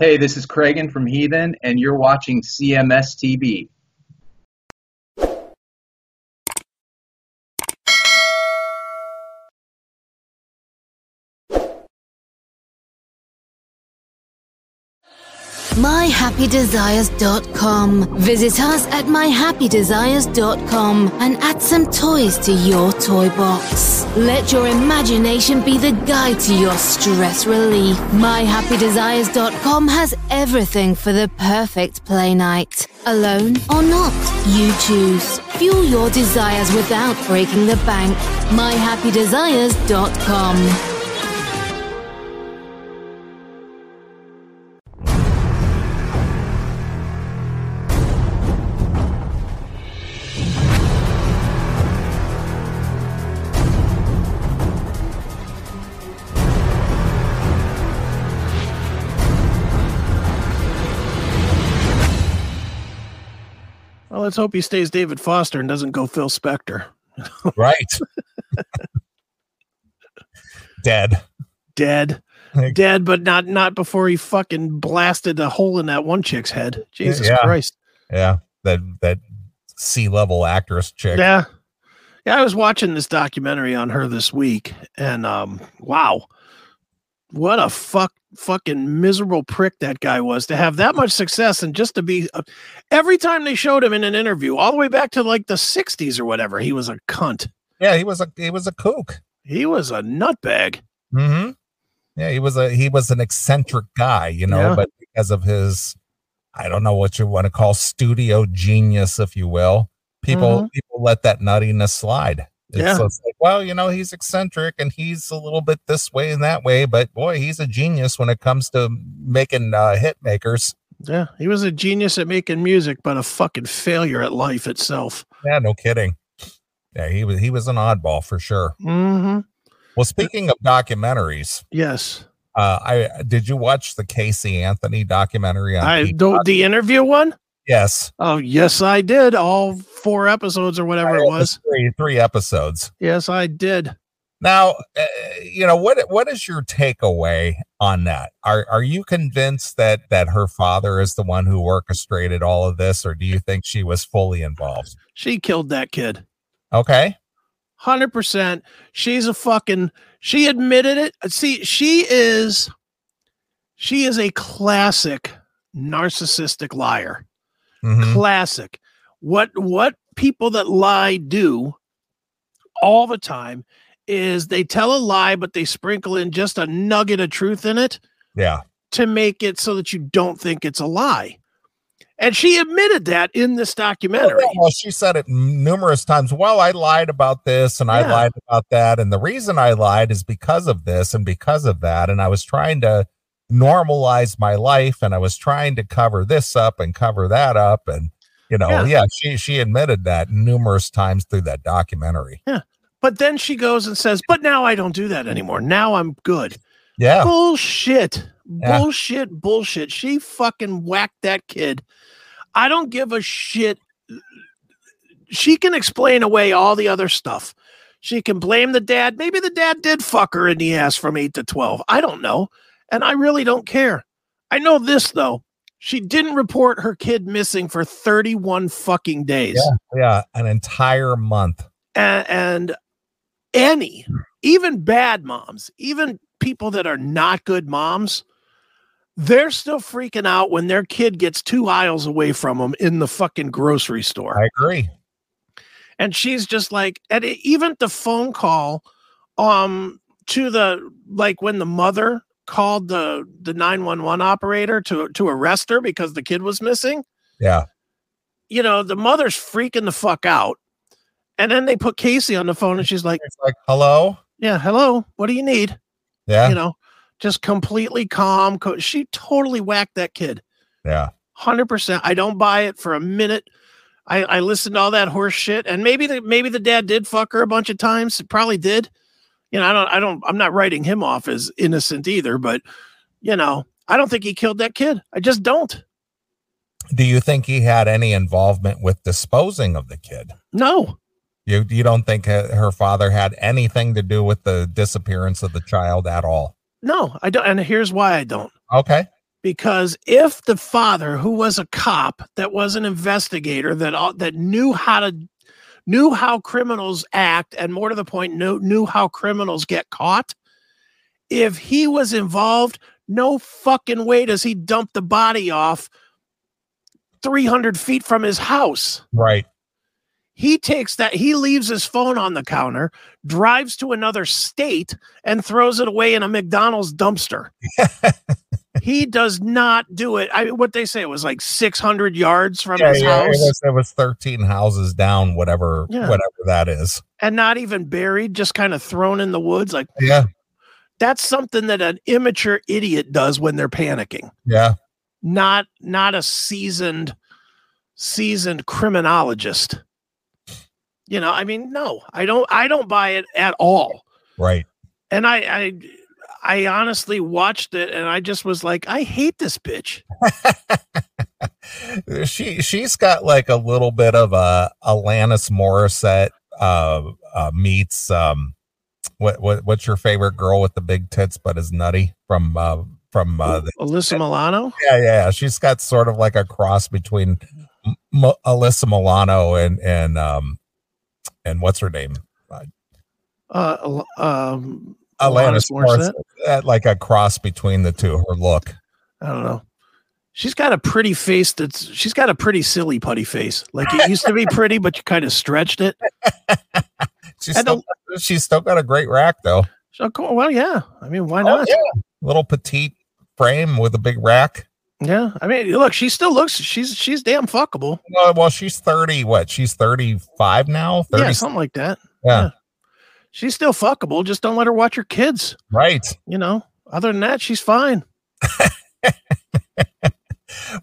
Hey, this is Kragen from Heathen, and you're watching CMS TV. myhappydesires.com. Visit us at myhappydesires.com and add some toys to your toy box. Let your imagination be the guide to your stress relief. myhappydesires.com has everything for the perfect play night. Alone or not, you choose. Fuel your desires without breaking the bank. myhappydesires.com. Well, let's hope he stays David Foster and doesn't go Phil Spector. right. Dead. Dead. Dead, but not not before he fucking blasted a hole in that one chick's head. Jesus Yeah. Christ. Yeah. That that sea level actress chick. Yeah. Yeah, I was watching this documentary on her this week, and um, wow, what a fuck fucking miserable prick that guy was to have that much success and just to be uh, every time they showed him in an interview, all the way back to like the 60s or whatever, he was a cunt. Yeah, he was a he was a kook. He was a nutbag. Mm-hmm. Yeah, he was a he was an eccentric guy, you know, Yeah. but because of his I don't know what you want to call studio genius, if you will, people Mhm. people let that nuttiness slide. Yeah. so it's like, well, you know, he's eccentric and he's a little bit this way and that way, but boy, he's a genius when it comes to making uh, hit makers. Yeah, he was a genius at making music, but a fucking failure at life itself. Yeah, no kidding. Yeah, he was he was an oddball for sure. Mm-hmm. Well, speaking of documentaries, Yes. uh, I did you watch the Casey Anthony documentary on I Peacock? don't the interview one? Yes, Oh, yes, I did. All four episodes or whatever it was. three three episodes. Yes, I did. Now, uh, you know what what is your takeaway on that? Are are you convinced that that her father is the one who orchestrated all of this, or do you think she was fully involved? She killed that kid. Okay, 100%. She's a fucking she admitted it. See, she is she is a classic narcissistic liar. Mhm. Classic. What what people that lie do all the time is they tell a lie but they sprinkle in just a nugget of truth in it yeah, to make it so that you don't think it's a lie. And she admitted that in this documentary. Well, she said it numerous times. Well, I lied about this and I lied about that. And the reason I lied is because of this and because of that. And I was trying to normalize my life and I was trying to cover this up and cover that up. And, you know, Yeah. yeah, she, she admitted that numerous times through that documentary. Yeah. But then she goes and says, But now I don't do that anymore. Now I'm good. Yeah. Bullshit. Yeah. Bullshit. Bullshit. She fucking whacked that kid. I don't give a shit. She can explain away all the other stuff. She can blame the dad. Maybe the dad did fuck her in the ass from 8 to 12. I don't know. And I really don't care. I know this, though. She didn't report her kid missing for 31 fucking days. Yeah. Yeah. An entire month. and, and any even bad moms even people that are not good moms they're still freaking out when their kid gets two aisles away from them in the fucking grocery store I agree. and she's just like and it- even the phone call um to the like when the mother called the the 911 operator to to arrest her because the kid was missing? Yeah. you know the mother's freaking the fuck out. And then they put casey on the phone and she's like It's like, hello. yeah hello. What do you need? Yeah. you know just completely calm. Co- she totally whacked that kid. Yeah. 100% i don't buy it for a minute. I i listened to all that horse shit and maybe the maybe the dad did fuck her a bunch of times. Probably did you know i don't i don't i'm not writing him off as innocent either but you know i don't think he killed that kid i just don't Do you think he had any involvement with disposing of the kid? no You you don't think her father had anything to do with the disappearance of the child at all? no i don't and here's why i don't Okay. because if the father who was a cop that was an investigator that that knew how to knew how criminals act and more to the point knew, knew how criminals get caught. If he was involved no fucking way does he dump the body off 300 feet from his house. Right. he takes that he leaves his phone on the counter drives to another state and throws it away in a mcdonald's dumpster he does not do it i what they say it was like 600 yards from Yeah, his yeah, it house was, it was 13 houses down, whatever, Yeah. whatever that is. and not even buried just kind of thrown in the woods like Yeah. that's something that an immature idiot does when they're panicking Yeah. not not a seasoned seasoned criminologist you know i mean no i don't i don't buy it at all Right. and I, I I honestly watched it and I just was like, I hate this bitch. she she's got like a little bit of a Alanis Morissette uh, uh meets um what what what's your favorite girl with the big tits but is nutty from uh from uh the, Alyssa Milano. yeah yeah she's got sort of like a cross between M- Alyssa Milano and and um and what's her name Uh, Al- um, Alanis Morissette? Uh, like a cross between the two her look I don't know. She's got a pretty face. That's she's got a pretty silly putty face. Like it used to be pretty, but you kind of stretched it. she's still, she's still got a great rack though So, cool. well, yeah. I mean, why Oh, not? yeah. little petite frame with a big rack yeah. I mean, look, she still looks. She's she's damn fuckable. Well, well, she's 30. What? She's 35 now? 30. Yeah, something like that. Yeah. She's still fuckable. Just don't let her watch her kids. Right. You know. Other than that, she's fine.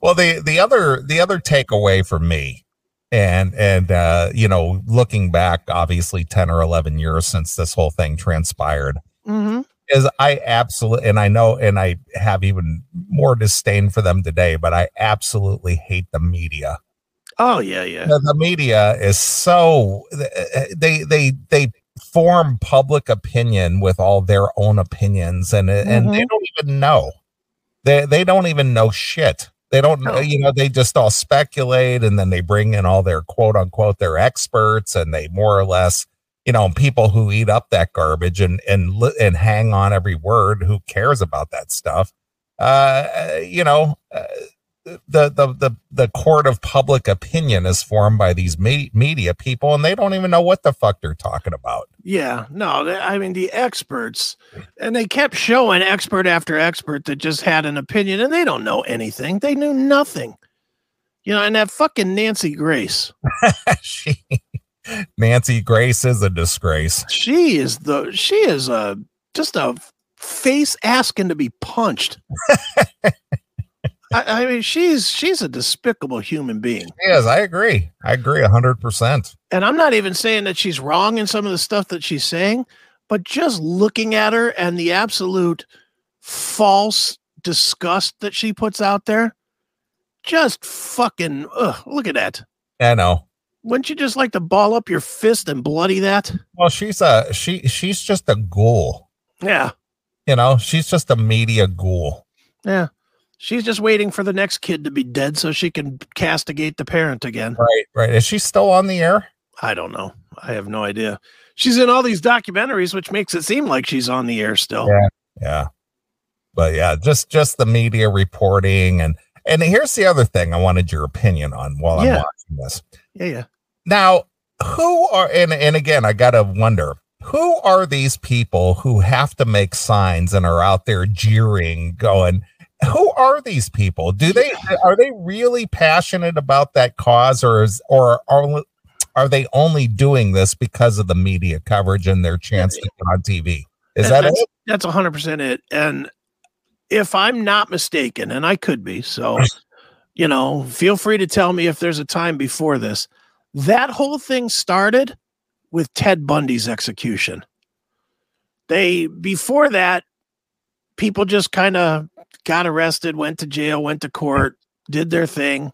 Well, the the other the other takeaway for me and and uh you know, looking back obviously 10 or 11 years since this whole thing transpired Mm-hmm. is I absolutely and I know and I have even more disdain for them today, but I absolutely hate the media. Oh yeah, yeah. the, the media is so they they they form public opinion with all their own opinions and and they Mhm. don't even know they they don't even know shit they don't No. you know they just all speculate and then they bring in all their quote unquote their experts and they more or less you know people who eat up that garbage and and and hang on every word who cares about that stuff uh you know uh, the the the the court of public opinion is formed by these me- media people and they don't even know what the fuck they're talking about Yeah, no, I mean the experts, and they kept showing expert after expert that just had an opinion, and they don't know anything. They knew nothing, you know. And that fucking Nancy Grace, she Nancy Grace is a disgrace she is the she is a just a face asking to be punched. I, I mean, she's she's a despicable human being, yes i agree. I agree 100% and I'm not even saying that she's wrong in some of the stuff that she's saying, but just looking at her and the absolute false disgust that she puts out there, just fucking ugh, look at that. i know. Wouldn't you just like to ball up your fist and bloody that? well she's a she she's just a ghoul. Yeah, you know she's just a media ghoul. Yeah. She's just waiting for the next kid to be dead so she can castigate the parent again. right right is she still on the air I don't know. I have no idea. She's in all these documentaries, which makes it seem like she's on the air still. Yeah. yeah but yeah just just the media reporting and and here's the other thing i wanted your opinion on while i'm watching this Yeah, yeah. Now, who are and and again, I gotta wonder who are these people who have to make signs and are out there jeering, going, who are these people? Do they are they really passionate about that cause, or is or are are they only doing this because of the media coverage and their chance to get on TV? Is that that's, it? That's hundred percent it. And if I'm not mistaken, and I could be, so you know, feel free to tell me if there's a time before this. That whole thing started with Ted Bundy's execution. They before that, people just kind of got arrested, went to jail, went to court, did their thing,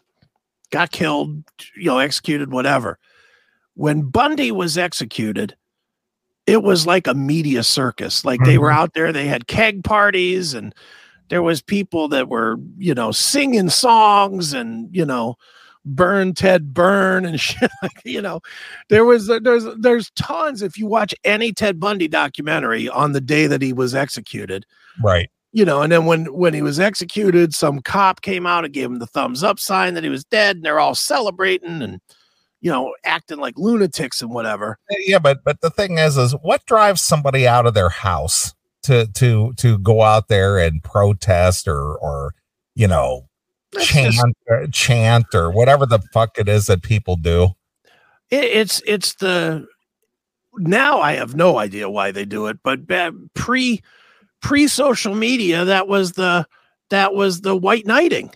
got killed, you know, executed, whatever. When Bundy was executed, it was like a media circus. Like they were mm-hmm. out there, they had keg parties and there was people that were you know singing songs and you know burn ted burn and shit like you know there was there's there's tons if you watch any ted bundy documentary on the day that he was executed Right. You know and then when when he was executed some cop came out and gave him the thumbs up sign that he was dead and they're all celebrating and you know acting like lunatics and whatever uh, Yeah, but but the thing is, is what drives somebody out of their house to to to go out there and protest or or you know That's chant just- or chant or whatever the fuck it is that people do. it, it's it's the now I have no idea why they do it, but pre pre social media, that was the that was the white knighting.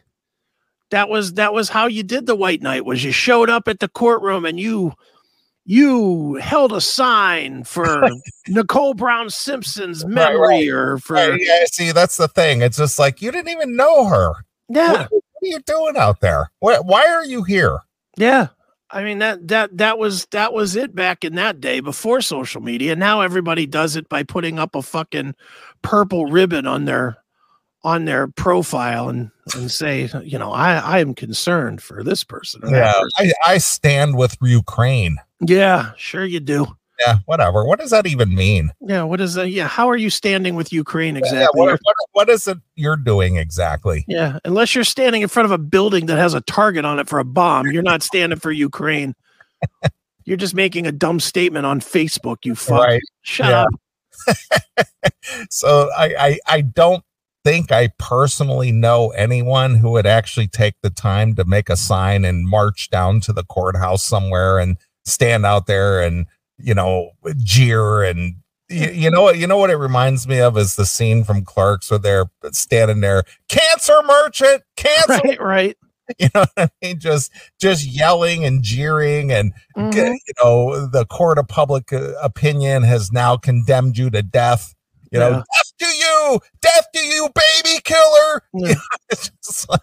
That was that was how you did the white knight was you showed up at the courtroom and you you held a sign for Nicole Brown Simpson's Right, memory or for Right, yeah, see, that's the thing. It's just like you didn't even know her. yeah What, what are you doing out there? Why, why are you here? Yeah. I mean that that that was that was it back in that day before social media. Now everybody does it by putting up a fucking purple ribbon on their on their profile and and say, you know, I I am concerned for this person. Yeah, person. I, I stand with Ukraine. yeah, sure you do. Yeah, whatever. What does that even mean? Yeah, what is that? Yeah, how are you standing with Ukraine Yeah, exactly? what, what, what is it you're doing exactly? yeah, unless you're standing in front of a building that has a target on it for a bomb, you're not standing for Ukraine. You're just making a dumb statement on Facebook, you fuck. Right. Shut Yeah. up. so I, I I don't think I personally know anyone who would actually take the time to make a sign and march down to the courthouse somewhere and stand out there and you know jeer and you, you know what you know what it reminds me of is the scene from Clerks where they're standing there cancer merchant! Cancer Right, right. you know what I mean just just yelling and jeering and Mhm. you know the court of public uh, opinion has now condemned you to death you know Yeah. death to you death to you baby killer Yeah. it's just like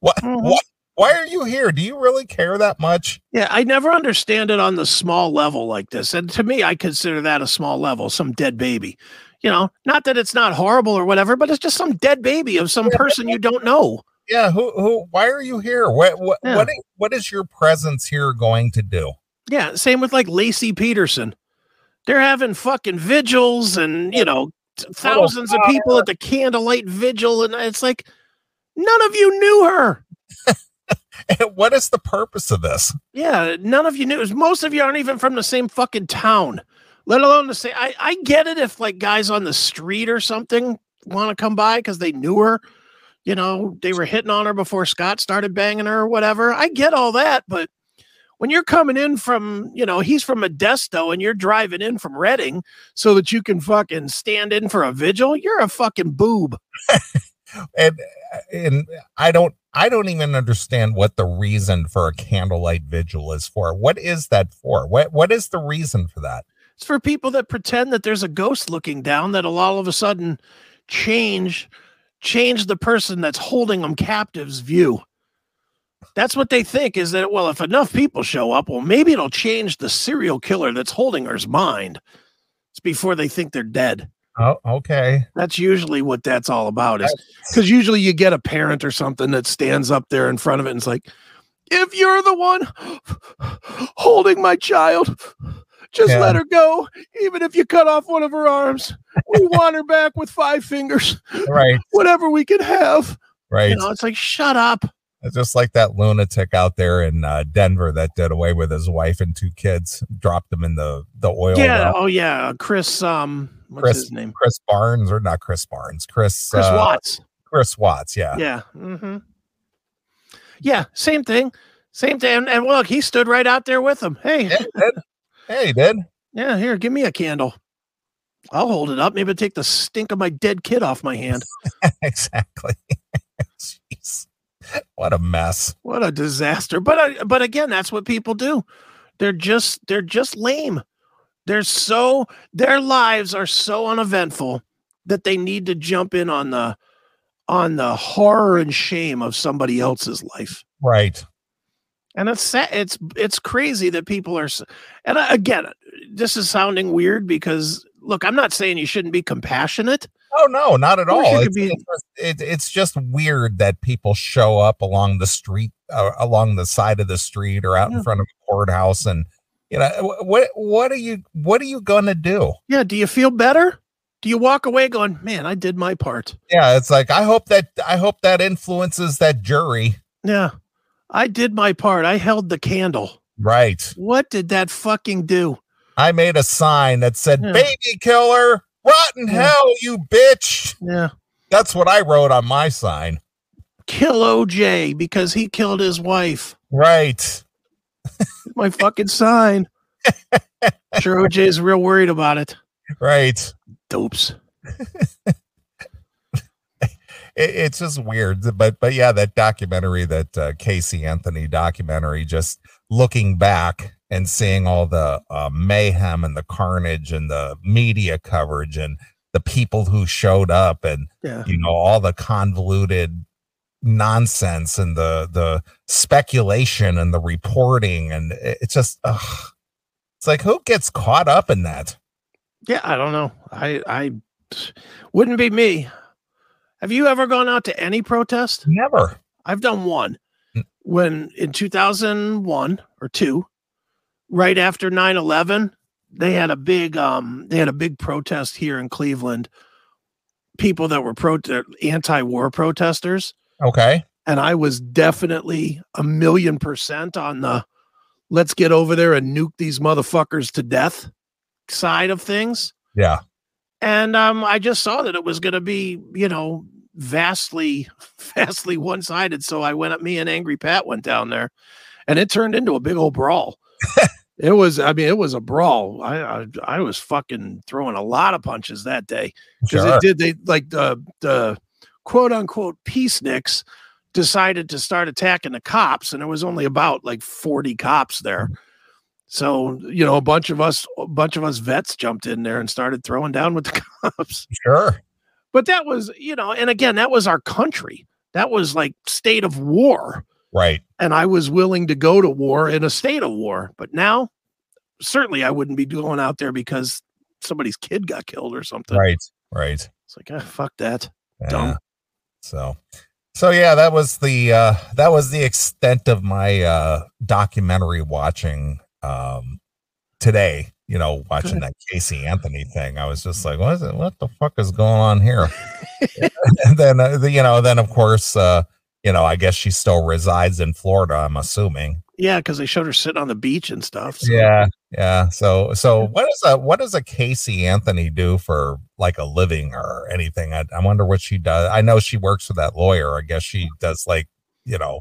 what, Mhm. what why are you here do you really care that much Yeah, I never understand it on the small level like this. And to me, I consider that a small level, some dead baby. You know, not that it's not horrible or whatever, but it's just some dead baby of some person you don't know. Yeah who who why are you here what what Yeah. what what is your presence here going to do Yeah, same with like Laci Peterson. They're having fucking vigils and, you know, thousands of people at the candlelight vigil. And it's like, none of you knew her. what is the purpose of this Yeah, none of you knew. Most of you aren't even from the same fucking town, let alone the same. I, I get it if like guys on the street or something want to come by because they knew her. You know, they were hitting on her before Scott started banging her or whatever. I get all that, but when you're coming in from, you know, he's from Modesto and you're driving in from Reading so that you can fucking stand in for a vigil, you're a fucking boob. and uh, and I don't I don't even understand what the reason for a candlelight vigil is for. What is that for? What what is the reason for that? It's for people that pretend that there's a ghost looking down that'll all of a sudden change change the person that's holding them captive's view. That's what they think is that well, if enough people show up, well, maybe it'll change the serial killer that's holding her's mind. It's before they think they're dead. Oh, okay. That's usually what that's all about. Is because usually you get a parent or something that stands up there in front of it and it's like, if you're the one holding my child, just Yeah. let her go. Even if you cut off one of her arms, we want her back with five fingers, Right, whatever we can have. right. You know, it's like, shut up. It's just like that lunatic out there in uh, Denver that did away with his wife and two kids, dropped them in the the oil. yeah. well. Oh, yeah. Chris, um, what's Chris- his name? Chris Barnes or not Chris Barnes, Chris Chris uh, Watts. Chris Watts. Yeah. Yeah. hmm Yeah. Same thing. Same thing. And, and look, he stood right out there with him. Hey, Yeah, he did. Hey, Dad. Yeah, here, give me a candle. I'll hold it up. Maybe take the stink of my dead kid off my hand. exactly. Jeez. What a mess. What a disaster. But uh, but again, that's what people do. They're just they're just lame. They're so their lives are so uneventful that they need to jump in on the on the horror and shame of somebody else's life. Right. And it's sad. It's it's crazy that people are. And I, again, this is sounding weird because look, I'm not saying you shouldn't be compassionate. Oh no, not at all. It's, be- it's just, it, it's just weird that people show up along the street, uh, along the side of the street, or out Yeah. in front of a courthouse, and you know what? What are you? What are you gonna do? Yeah. Do you feel better? Do you walk away going, man, I did my part? Yeah, it's like I hope that I hope that influences that jury. Yeah. I did my part. I held the candle. Right. What did that fucking do? I made a sign that said Yeah. "Baby killer, rotten Yeah. hell, you bitch." Yeah. That's what I wrote on my sign. Kill OJ because he killed his wife. Right. My fucking sign. sure, OJ is real worried about it. Right. Dopes. it, it's just weird but but yeah that documentary that uh, casey anthony documentary just looking back and seeing all the uh, mayhem and the carnage and the media coverage and the people who showed up and Yeah. you know all the convoluted nonsense and the the speculation and the reporting and it- it's just ugh. it's like who gets caught up in that Yeah, I don't know. I I wouldn't be me. Have you ever gone out to any protest? never I've done one. Mm. When in 2001 or 2, right after 9/11, they had a big um they had a big protest here in Cleveland. People that were pro anti-war protesters okay and I was definitely a million percent on the let's get over there and nuke these motherfuckers to death side of things. yeah And um, I just saw that it was going to be, you know, vastly, vastly one sided. So I went up, me and Angry Pat went down there and it turned into a big old brawl. it was, I mean, it was a brawl. I, I, I was fucking throwing a lot of punches that day because sure. it did, they like the, the quote unquote peaceniks decided to start attacking the cops and there was only about like 40 cops there. So, you know, a bunch of us, a bunch of us vets jumped in there and started throwing down with the cops. sure But that was, you know, and again, that was our country. That was like state of war. right And I was willing to go to war in a state of war. But now, certainly I wouldn't be going out there because somebody's kid got killed or something. right right It's like, ah, fuck that. Yeah. Dumb. So, so yeah, that was the uh, that was the extent of my uh, documentary watching um, today. You know, watching that Casey Anthony thing, I was just like, what is it? What the fuck is going on here? and then, uh, the, you know, then of course, uh, you know, I guess she still resides in Florida. I'm assuming. Yeah, because they showed her sitting on the beach and stuff. so- Yeah, yeah. So, so what is a what does a Casey Anthony do for like a living or anything? I, I wonder what she does. I know she works for that lawyer. I guess she does like you know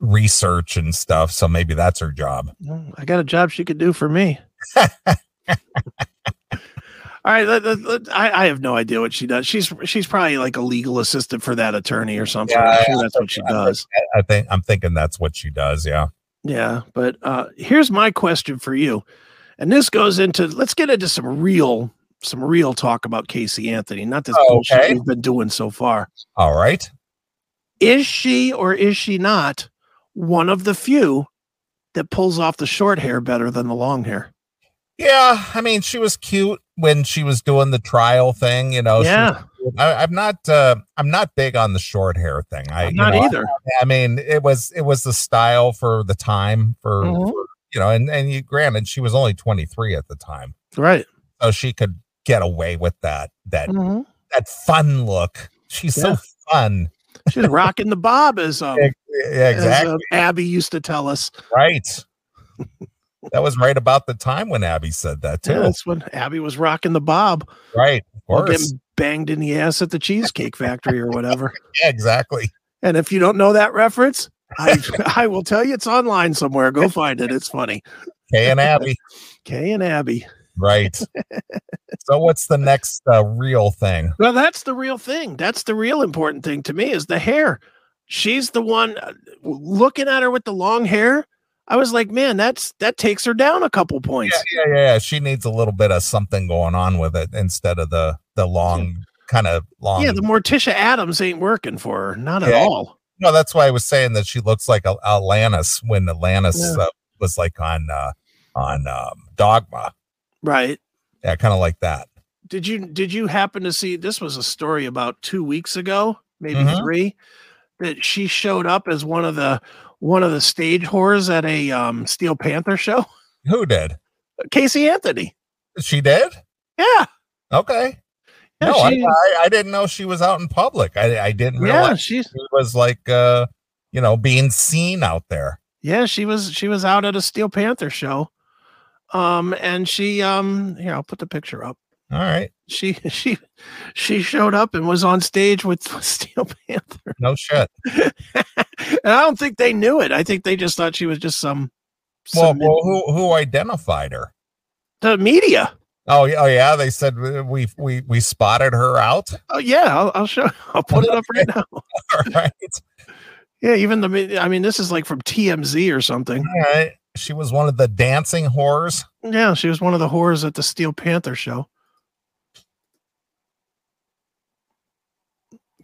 research and stuff. So maybe that's her job. I got a job she could do for me. All right, let- let- let- I, I have no idea what she does. She's she's probably like a legal assistant for that attorney or something. Yeah, I'm sure that's what she does. I think I'm thinking that's what she does. Yeah. Yeah, but uh, here's my question for you, and this goes into let's get into some real some real talk about Casey Anthony, not this Oh, bullshit okay. we've been doing so far. All right. Is she or is she not one of the few that pulls off the short hair better than the long hair? Yeah, I mean, she was cute when she was doing the trial thing. You know. was yeah. I, I'm not. Uh, I'm not big on the short hair thing. I I'm not know, either. I mean, it was it was the style for the time for, Mhm. for, you know, and and you granted she was only 23 at the time, Right. so she could get away with that that Mhm. that fun look. She's Yeah. so fun. She's rocking the bob, as um, Yeah, yeah, as, exactly. uh, Abby used to tell us. right. that was right about the time when Abby said that too. Yeah, that's when Abby was rocking the bob, Right. Of or course. getting banged in the ass at the Cheesecake Factory or whatever. Yeah, exactly. And if you don't know that reference, I I will tell you it's online somewhere. Go find it. It's funny. Kay and Abby. Kay and Abby. Right. so what's the next uh, real thing? Well, that's the real thing. That's the real important thing to me is the hair. She's the one uh, looking at her with the long hair. I was like, man, that's that takes her down a couple points. Yeah, yeah, yeah. She needs a little bit of something going on with it instead of the the long kind of long. Yeah, the Morticia Addams ain't working for her, not at all. no, that's why I was saying that she looks like Al- Alanis when Alanis Yeah. uh, was like on uh, on um, Dogma. Right. Yeah, kind of like that. Did you did you happen to see this was a story about two weeks ago, maybe Mhm. three, that she showed up as one of the one of the stage whores at a um, Steel Panther show? Who did? Casey Anthony. She did? Yeah. Okay. Yeah, no, she- I, I, I didn't know she was out in public. I, I didn't Yeah, realize she's she was like, uh, you know, being seen out there. yeah, she was she was out at a Steel Panther show. Um and she um here, I'll put the picture up. All right. She she she showed up and was on stage with Steel Panther. No shit. and I don't think they knew it. I think they just thought she was just some, Well, some well who who identified her? the media. Oh yeah, oh yeah. They said we we we spotted her out. Oh yeah, I'll, I'll show. I'll put it up right now. All right. Yeah, even the. I mean, this is like from TMZ or something. All right. She was one of the dancing whores. Yeah, she was one of the whores at the Steel Panther show.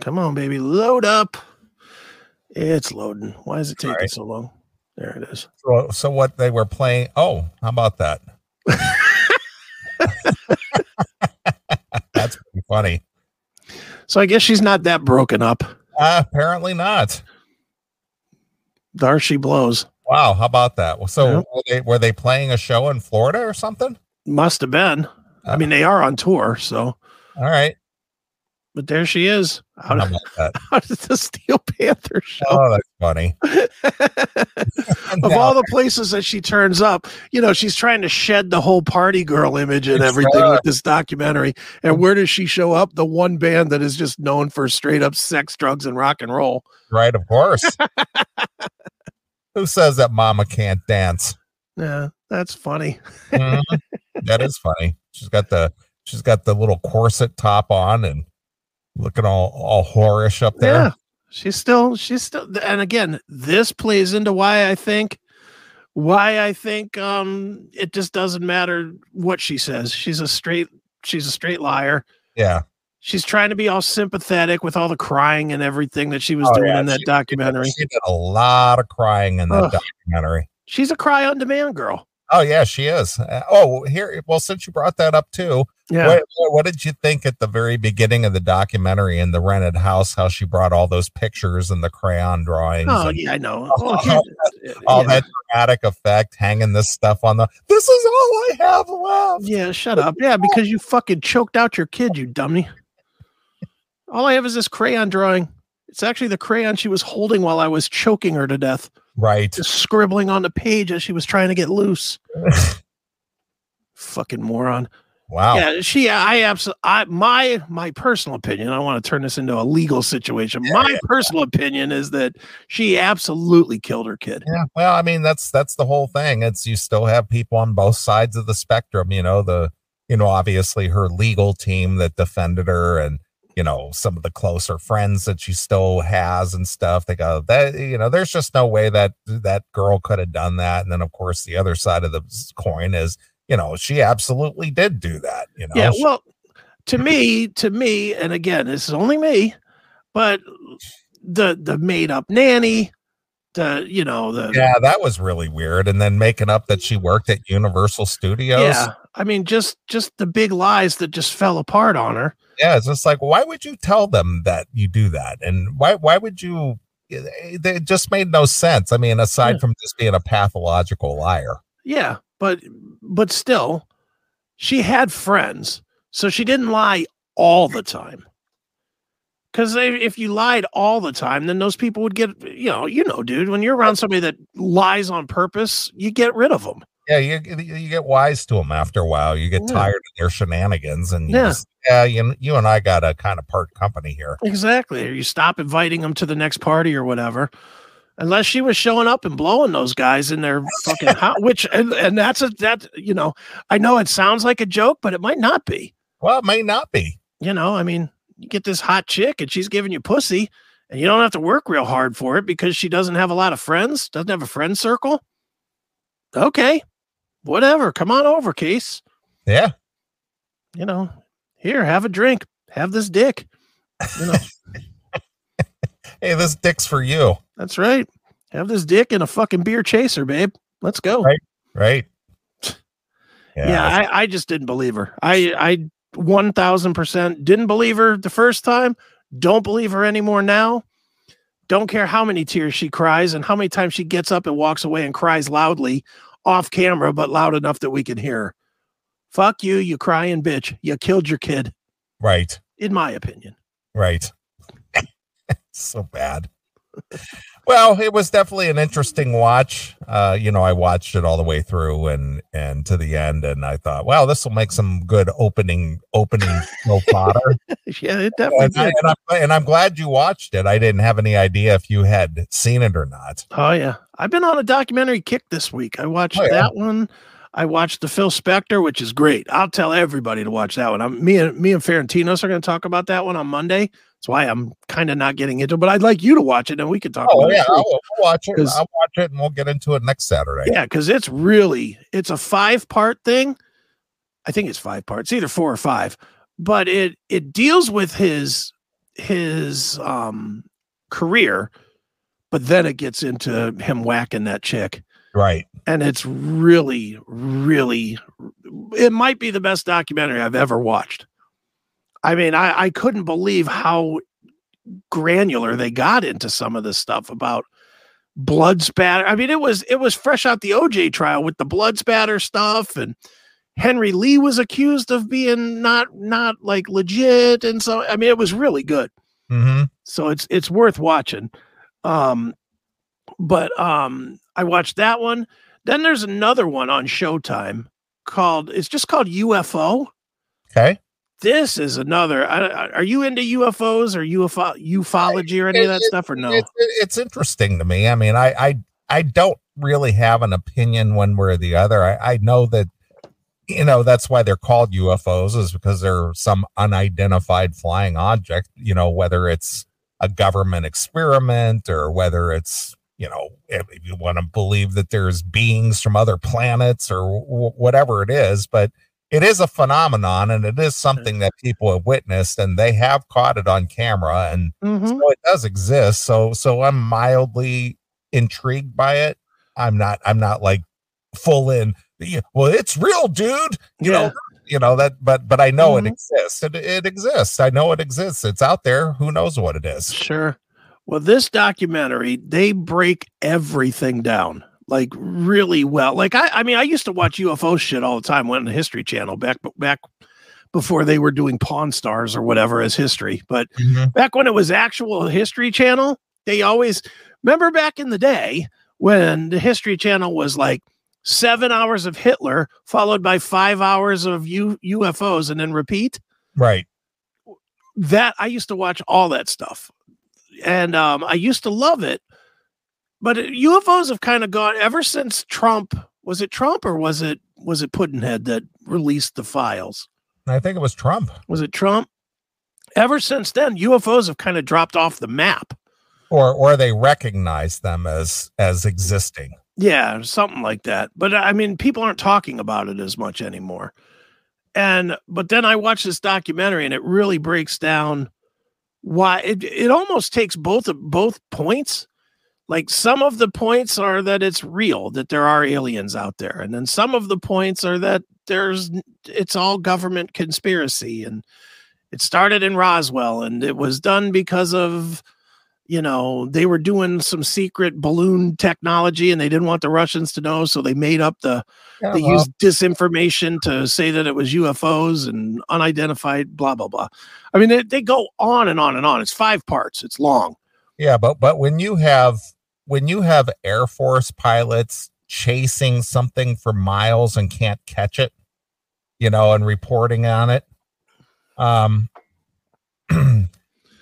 Come on, baby, load up. It's loading. Why is it taking Alright. so long? There it is. So, so what they were playing? Oh, how about that? That's pretty funny. So I guess she's not that broken up. Uh, apparently not. There she blows. Wow, how about that? So Yeah. were, they, were they playing a show in Florida or something? Must have been. I mean, they are on tour, so. All right. But there she is. How Out of, out of the Steel Panther show. Oh, that's funny. of all the places that she turns up, you know, she's trying to shed the whole party girl image and everything Sure. with this documentary. And where does she show up? The one band that is just known for straight up sex, drugs, and rock and roll. right, of course. Who says that mama can't dance? Yeah, that's funny. Mhm. that is funny. She's got the she's got the little corset top on and looking all all whorish up there. Yeah. She's still, she's still, and again, this plays into why I think, why I think um it just doesn't matter what she says. She's a straight, she's a straight liar. Yeah. She's trying to be all sympathetic with all the crying and everything that she was Oh, doing yeah, in that she- documentary. She did a lot of crying in that Ugh. documentary. She's a cry on demand girl. Oh yeah, she is. Uh, oh, here. Well, since you brought that up too, Yeah. what, what did you think at the very beginning of the documentary in the rented house? How she brought all those pictures and the crayon drawings, Oh yeah, I know. all, oh, Well, here- all yeah. that dramatic effect, hanging this stuff on the. This is all I have left. Yeah, shut up. Yeah, because you fucking choked out your kid, you dummy. All I have is this crayon drawing. It's actually the crayon she was holding while I was choking her to death, Right. just scribbling on the page as she was trying to get loose. fucking moron. Wow. Yeah, she. I absolutely. I my my personal opinion. I want to turn this into a legal situation. Yeah, my yeah. personal opinion is that she absolutely killed her kid. Yeah, well, I mean that's that's the whole thing. It's you still have people on both sides of the spectrum. You know the you know obviously her legal team that defended her, and you know some of the closer friends that she still has and stuff. They go that you know there's just no way that that girl could have done that. And then of course the other side of the coin is you know she absolutely did do that. You know, Yeah, well, to me, to me, and again, this is only me, but the the made up nanny, the you know the yeah, that was really weird. And then making up that she worked at Universal Studios. yeah, I mean just just the big lies that just fell apart on her. yeah it's just like why would you tell them that you do that and why why would you eh, eh, it it just made no sense i mean aside Yeah. from just being a pathological liar Yeah, but but still, she had friends, so she didn't lie all the time. Because if you lied all the time, then those people would get you know you know, dude. When you're around somebody that lies on purpose, you get rid of them. yeah you, you get wise to them after a while you get Yeah. tired of their shenanigans and you Yeah. just, yeah you, you and i got to kind of part company here Exactly. Or you stop inviting them to the next party or whatever. Unless she was showing up and blowing those guys in their fucking house, which and, and that's a that you know, I know it sounds like a joke, but it might not be. well it may not be You know, I mean, you get this hot chick and she's giving you pussy, and you don't have to work real hard for it because she doesn't have a lot of friends, doesn't have a friend circle. Okay, whatever. Come on over, Case. yeah You know, here, have a drink, have this dick. You know. hey this dick's for you That's right. Have this dick and a fucking beer chaser, babe. Let's go. Right. right Yeah, I, I just didn't believe her. I, I 1000% didn't believe her the first time, don't believe her anymore now. Don't care how many tears she cries and how many times she gets up and walks away and cries loudly off camera, but loud enough that we can hear her. Fuck you, you crying bitch. You killed your kid, Right. in my opinion. Right. so bad. Well, it was definitely an interesting watch. Uh, you know, I watched it all the way through and and to the end, and I thought, well, this will make some good opening opening show fodder. yeah, it definitely and, I, and, I'm, and I'm glad you watched it. I didn't have any idea if you had seen it or not. Oh yeah, I've been on a documentary kick this week. I watched Oh, yeah. that one. I watched the Phil Spector, which is great. I'll tell everybody to watch that one. I'm me and me and Ferentinos are going to talk about that one on Monday. That's why I'm kind of not getting into. it, But I'd like you to watch it, and we could talk. Oh about yeah. I'll, I'll watch it. I'll watch it, and we'll get into it next Saturday. Yeah, because it's really it's a five part thing. I think it's five parts, either four or five. But it it deals with his his um career, but then it gets into him whacking that chick. Right. And it's really, really it might be the best documentary I've ever watched. I mean, I, I couldn't believe how granular they got into some of this stuff about blood spatter. I mean, it was it was fresh out the OJ trial with the blood spatter stuff and Henry Lee was accused of being not not like legit and so I mean it was really good. Mm-hmm. So it's it's worth watching. Um but um I watched that one. Then there's another one on Showtime called it's just called UFO. Okay. This is another. I, are you into UFOs or UFO ufology or any of that It- stuff or no? It's, it's interesting to me. I mean, I, I I don't really have an opinion one way or the other. I, I know that you know that's why they're called UFOs is because they're some unidentified flying object. You know, whether it's a government experiment or whether it's you know if if you want to believe that there's beings from other planets or w- whatever it is, but it is a phenomenon and it is something that people have witnessed and they have caught it on camera and Mhm. so it does exist so so i'm mildly intrigued by it i'm not i'm not like full in well it's real dude you Yeah. know you know that but but i know Mhm. it exists it, it exists i know it exists it's out there who knows what it is Sure. Well, this documentary, they break everything down like really well. Like I, I mean, I used to watch UFO shit all the time Went on the History Channel back back before they were doing Pawn Stars or whatever as history. But back when it was actual History Channel, they always remember back in the day when the History Channel was like seven hours of Hitler followed by five hours of U- UFOs and then repeat right that I used to watch all that stuff, and um, I used to love it. But UFOs have kind of gone ever since Trump. Was it Trump or was it was it Puddinhead that released the files? i think it was trump Was it Trump? Ever since then, UFOs have kind of dropped off the map. or or they recognize them as as existing Yeah, something like that. But I mean, people aren't talking about it as much anymore. And but then I watched this documentary and it really breaks down why it it almost takes both of both points. Like some of the points are that it's real, that there are aliens out there, and then some of the points are that there's it's all government conspiracy and it started in Roswell and it was done because of you know, they were doing some secret balloon technology and they didn't want the Russians to know. So they made up the, Yeah, they well, used disinformation to say that it was UFOs and unidentified, blah, blah, blah. I mean, they, they go on and on and on. It's five parts, it's long. Yeah, but but when you have when you have Air Force pilots chasing something for miles and can't catch it, you know, and reporting on it, um,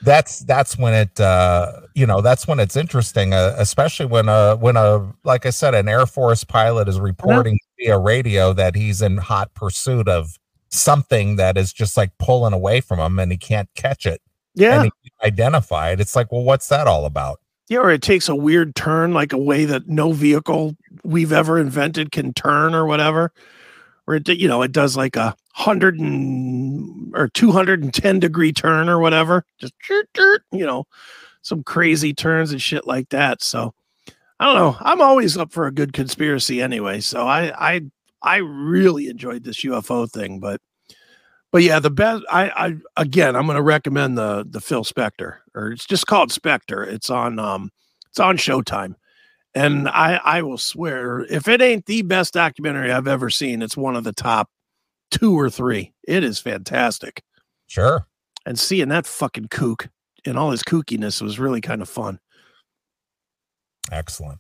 that's that's when it uh you know that's when it's interesting uh, especially when uh when a like i said an air force pilot is reporting via radio that he's in hot pursuit of something that is just like pulling away from him and he can't catch it. Yeah. and he can't identify it. It's like well what's that all about yeah. Or it takes a weird turn, like a way that no vehicle we've ever invented can turn or whatever. Or it, you know, it does like a hundred and or 210 degree turn or whatever. Just, you know, some crazy turns and shit like that. So I don't know. I'm always up for a good conspiracy anyway. So I I I really enjoyed this UFO thing, but But yeah, the best. I, I again, I'm going to recommend the the Phil Spector, or it's just called Spector. It's on um, it's on Showtime, and I I will swear, if it ain't the best documentary I've ever seen, it's one of the top two or three. It is fantastic, Sure. and seeing that fucking kook and all his kookiness was really kind of fun. Excellent.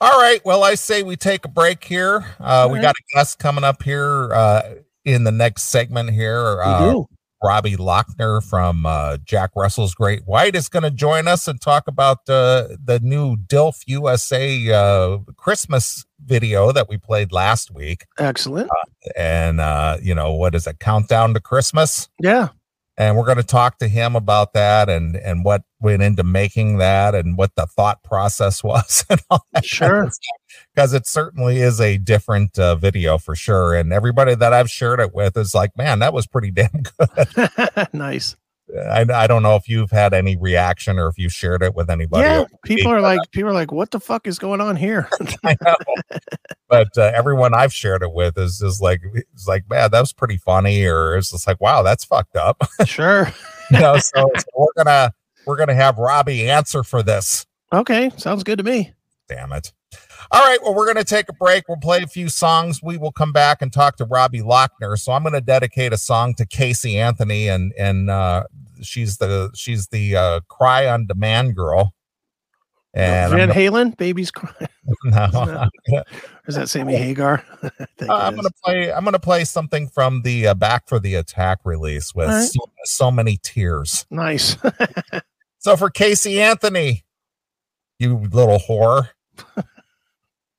All right. Well, I say we take a break here. Uh, we right. got a guest coming up here uh, in the next segment here. Uh. Robbie Lochner from uh, Jack Russell's Great White is going to join us and talk about uh, the new DILF USA uh, Christmas video that we played last week. Excellent. And, uh, you know, what is it? Countdown to Christmas. Yeah. And we're going to talk to him about that and and what went into making that and what the thought process was and all that Sure. because it certainly is a different uh, video for sure and everybody that i've shared it with is like man that was pretty damn good nice. I, I don't know if you've had any reaction or if you shared it with anybody Yeah. People are like, people are like, what the fuck is going on here? I know. but uh, everyone I've shared it with is just like, it's like, man, that was pretty funny, or it's just like, wow, that's fucked up. sure. you know, so, so we're gonna we're gonna have Robbie answer for this. Okay. Sounds good to me. Damn it. All right, well, we're going to take a break. We'll play a few songs. We will come back and talk to Robbie Lochner. So I'm going to dedicate a song to Casey Anthony, and and uh, she's the she's the uh, Cry on Demand girl. And Van I'm Halen, baby's crying. no, Is that Sammy Hagar? Think I'm gonna play I'm gonna play something from the uh, Back for the Attack release with right. so, so many tears. Nice. So for Casey Anthony, you little whore.